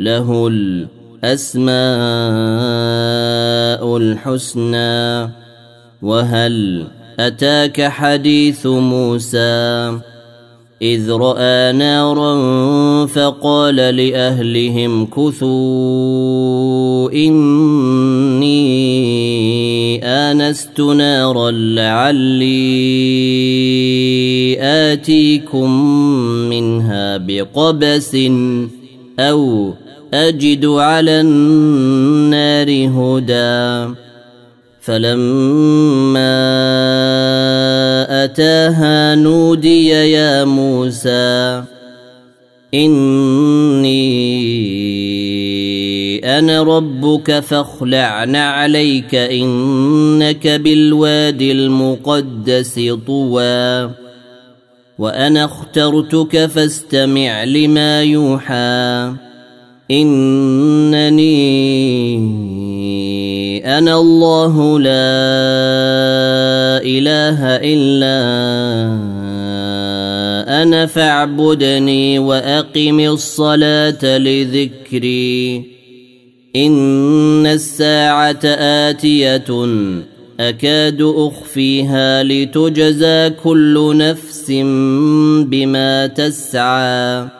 له الأسماء الحسنى وهل أتاك حديث موسى؟ إذ رأى نارا فقال لأهلهم كثوا إني آنست نارا لعلي آتيكم منها بقبس أو أجد على النار هدى. فلما أتاها نودي يا موسى إني أنا ربك فاخلع نعليك إنك بالوادي المقدس طوى. وأنا اخترتك فاستمع لما يوحى. إنني أنا الله لا إله إلا أنا فاعبدني وأقم الصلاة لذكري. إن الساعة آتية أكاد أخفيها لتجزى كل نفس بما تسعى.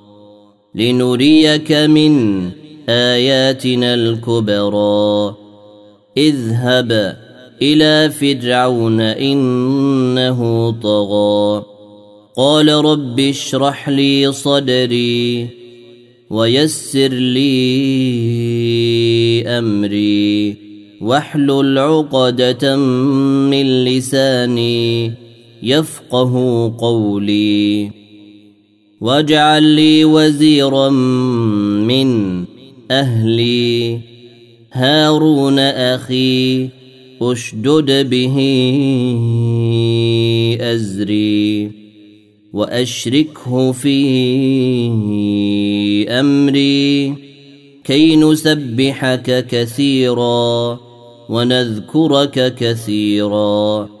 لنريك من آياتنا الكبرى. اذهب إلى فرعون إنه طغى. قال رب اشرح لي صدري ويسر لي أمري. واحلل عقدة من لساني يفقه قولي. واجعل لي وزيرا من أهلي. هارون أخي أشدد به أزري. وأشركه في أمري. كي نسبحك كثيرا ونذكرك كثيرا.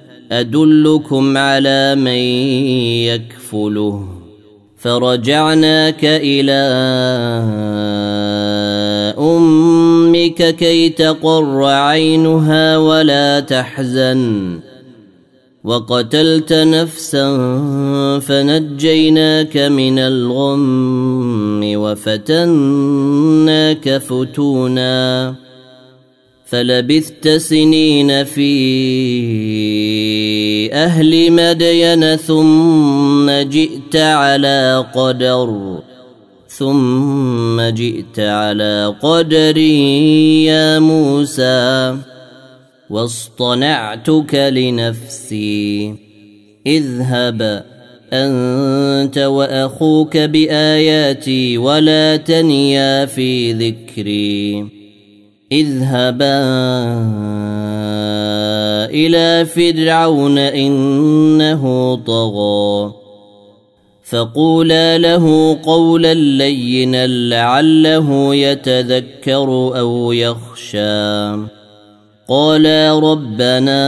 أدلكم على من يكفله فرجعناك إلى أمك كي تقر عينها ولا تحزن. وقتلت نفسا فنجيناك من الغم وفتناك فتونا. فلبثت سنين في أهل مدين ثم جئت على قدر ثم جئت على قدر يا موسى واصطنعتك لنفسي اذهب أنت وأخوك بآياتي ولا تنيا في ذكري. اذهبا إلى فرعون إنه طغى فقولا له قولا لينا لعله يتذكر أو يخشى قالا ربنا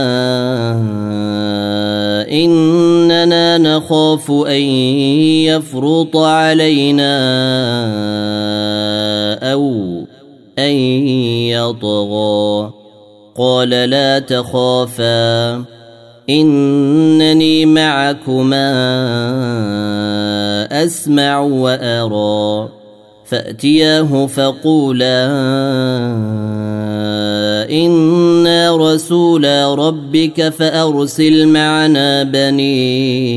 إننا نخاف أن يفرط علينا أو أن يطغى. قال لا تخافا إنني معكما أسمع وأرى. فأتياه فقولا إنا رسولا ربك فأرسل معنا بني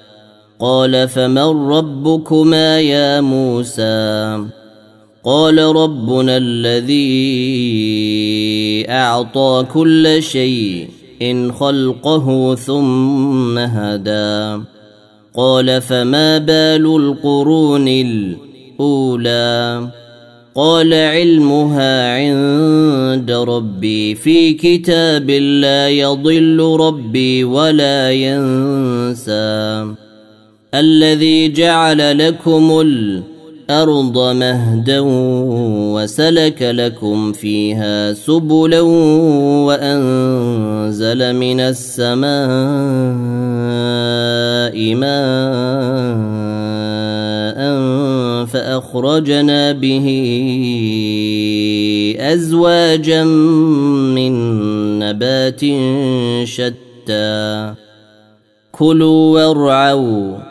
قال فمن ربكما يا موسى قال ربنا الذي أعطى كل شيء إن خلقه ثم هدى قال فما بال القرون الأولى قال علمها عند ربي في كتاب لا يضل ربي ولا ينسى الذي جعل لكم الأرض مهدا وسلك لكم فيها سبلا وأنزل من السماء ماء فأخرجنا به أزواجا من نبات شتى. كلوا وارعوا.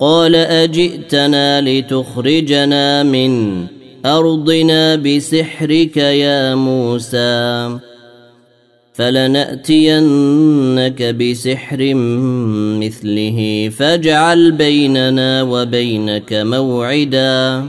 قال أجئتنا لتخرجنا من أرضنا بسحرك يا موسى فلنأتينك بسحر مثله فاجعل بيننا وبينك موعدا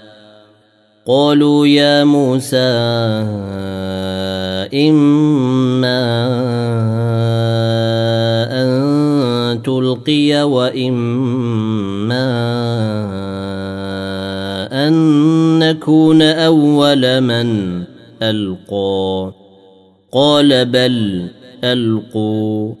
قالوا يا موسى إما أن تلقي وإما أن نكون أول من ألقى. قال بل ألقوا.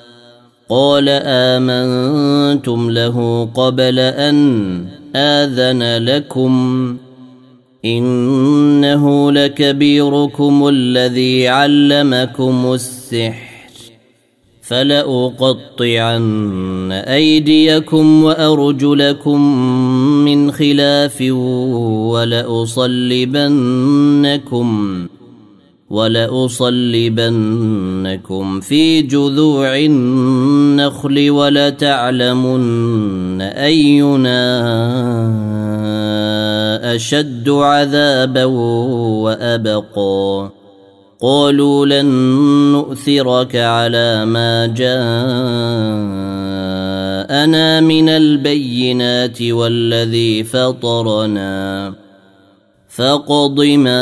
قال آمنتم له قبل أن آذن لكم. إنه لكبيركم الذي علمكم السحر. فلأقطعن أيديكم وأرجلكم من خلاف ولأصلبنكم ولأصلبنكم في جذوع النخل ولتعلمن أينا أشد عذابا وأبقى. قالوا لن نؤثرك على ما جاءنا من البينات والذي فطرنا. فاقض ما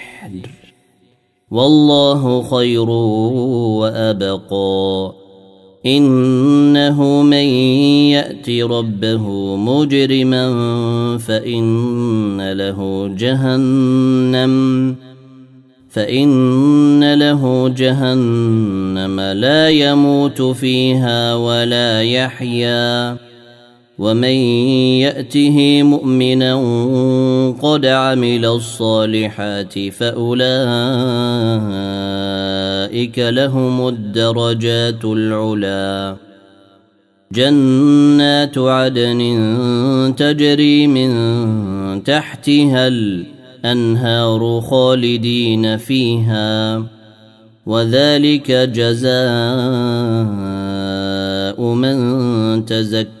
والله خير وأبقى. إنه من يأت ربه مجرما فإن له جهنم فإن له جهنم لا يموت فيها ولا يحيا. ومن ياته مؤمنا قد عمل الصالحات فاولئك لهم الدرجات العلى. جنات عدن تجري من تحتها الانهار خالدين فيها. وذلك جزاء من تزكى.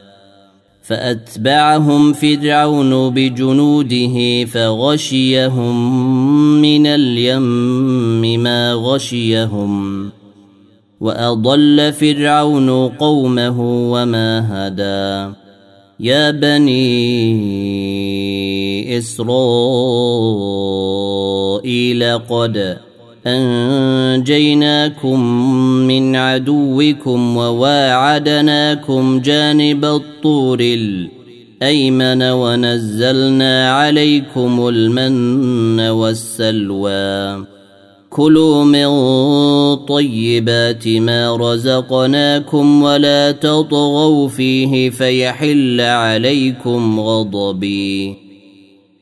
فأتبعهم فرعون بجنوده فغشيهم من اليم ما غشيهم وأضل فرعون قومه وما هدى. يا بني إسرائيل قد أنجيناكم من عدوكم وواعدناكم جانب الطور الأيمن ونزلنا عليكم المن والسلوى. كلوا من طيبات ما رزقناكم ولا تطغوا فيه فيحل عليكم غضبي.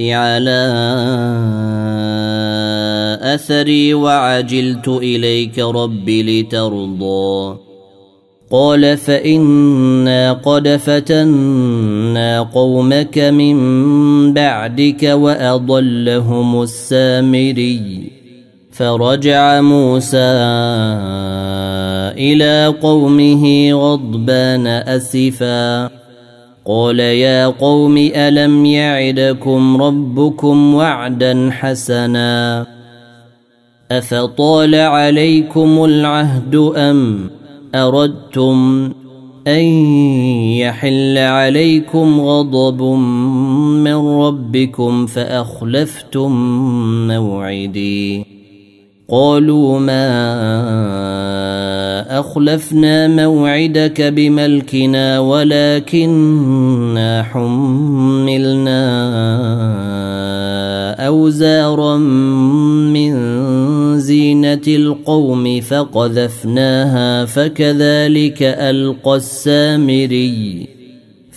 على أثري وعجلت إليك رب لترضى. قال فإنا قد فتنا قومك من بعدك وأضلهم السامري. فرجع موسى إلى قومه غضبان أسفا. قال يا قوم ألم يعدكم ربكم وعدا حسنا أفطال عليكم العهد أم أردتم أن يحل عليكم غضب من ربكم فأخلفتم موعدي قالوا ما أخلفنا موعدك بملكنا ولكنا حملنا أوزارا من زينة القوم فقذفناها فكذلك ألقى السامري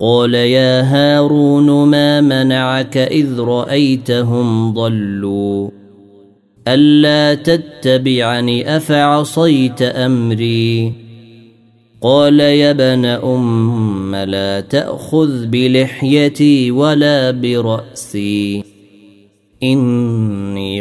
قال يا هارون ما منعك إذ رأيتهم ضلوا ألا تتبعني أفعصيت أمري قال يا ابن أم لا تأخذ بلحيتي ولا برأسي إني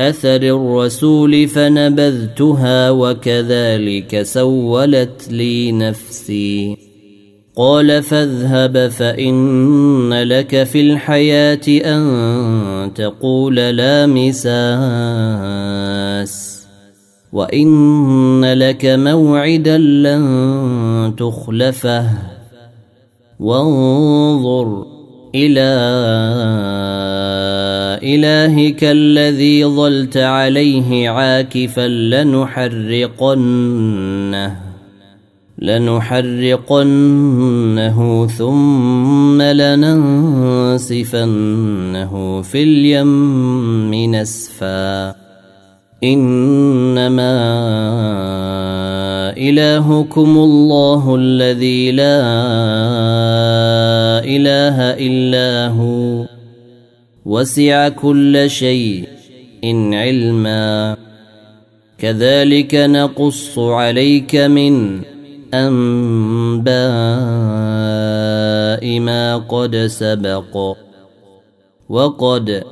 أثر الرسول فنبذتها وكذلك سولت لي نفسي. قال فاذهب فإن لك في الحياة أن تقول لا مساس. وإن لك موعدا لن تخلفه. وانظر إلى إلهك الذي ظلت عليه عاكفا لنحرقنه لنحرقنه ثم لننسفنه في اليم نسفا إنما إلهكم الله الذي لا إله إلا هو. وسع كل شيء إن علما. كذلك نقص عليك من أنباء ما قد سبق. وقد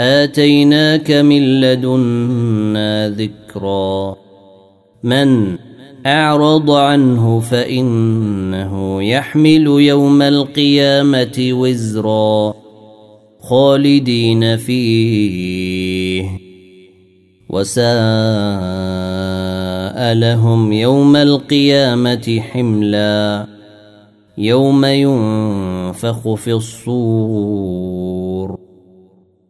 آتيناك من لدنا ذكرا. من أعرض عنه فإنه يحمل يوم القيامة وزرا. خالدين فيه. وساء لهم يوم القيامة حملا. يوم ينفخ في الصور.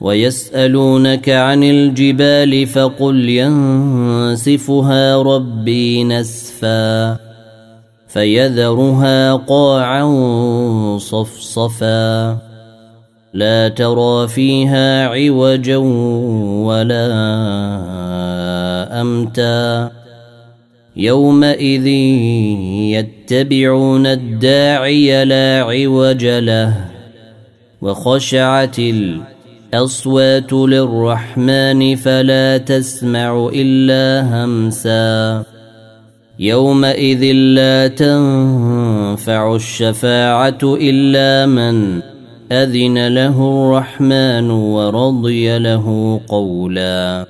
ويسألونك عن الجبال فقل ينسفها ربي نسفا فيذرها قاعا صفصفا لا ترى فيها عوجا ولا أمتا يومئذ يتبعون الداعي لا عوج له وخشعت الاصوات للرحمن فلا تسمع إلا همسا. يومئذ لا تنفع الشفاعة إلا من أذن له الرحمن ورضي له قولا.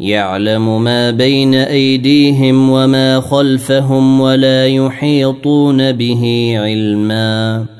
يعلم ما بين أيديهم وما خلفهم ولا يحيطون به علما.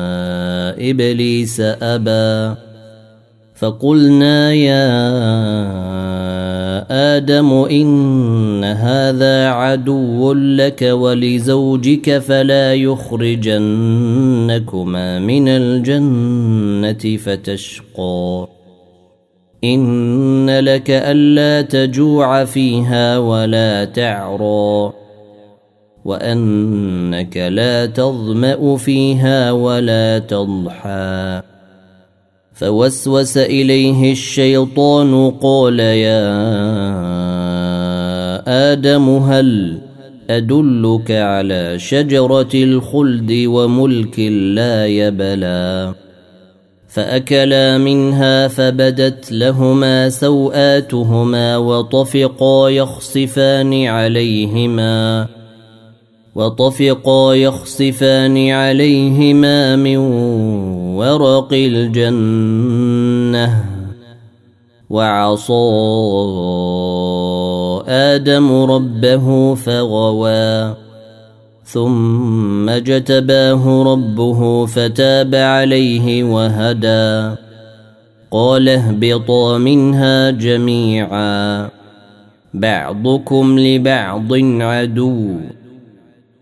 إبليس أبى فقلنا يا آدم إن هذا عدو لك ولزوجك فلا يخرجنكما من الجنة فتشقى. إن لك ألا تجوع فيها ولا تعرى. وأنك لا تظمأ فيها ولا تضحى. فوسوس إليه الشيطان قال يا آدم هل أدلك على شجرة الخلد وملك لا يبلى؟ فأكلا منها فبدت لهما سوآتهما وطفقا يخصفان عليهما. وطفقا يخصفان عليهما من ورق الجنة. وعصى آدم ربه فغوى. ثم جتباه ربه فتاب عليه وهدى. قال اهبطا منها جميعا. بعضكم لبعض عدو.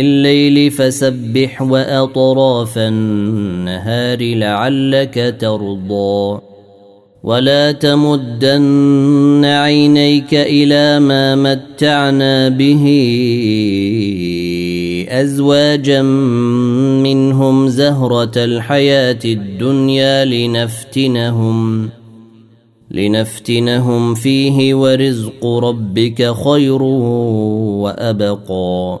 الليل فسبح وأطراف النهار لعلك ترضى. ولا تمدن عينيك إلى ما متعنا به أزواجا منهم زهرة الحياة الدنيا لنفتنهم ۖ لنفتنهم فيه ورزق ربك خير وأبقى.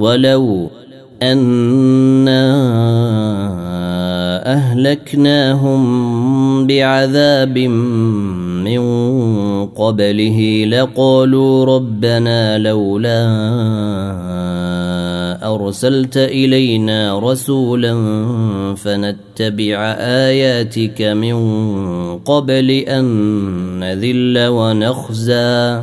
ولو أنا أهلكناهم بعذاب من قبله لقالوا ربنا لولا أرسلت إلينا رسولا فنتبع آياتك من قبل أن نذل ونخزى.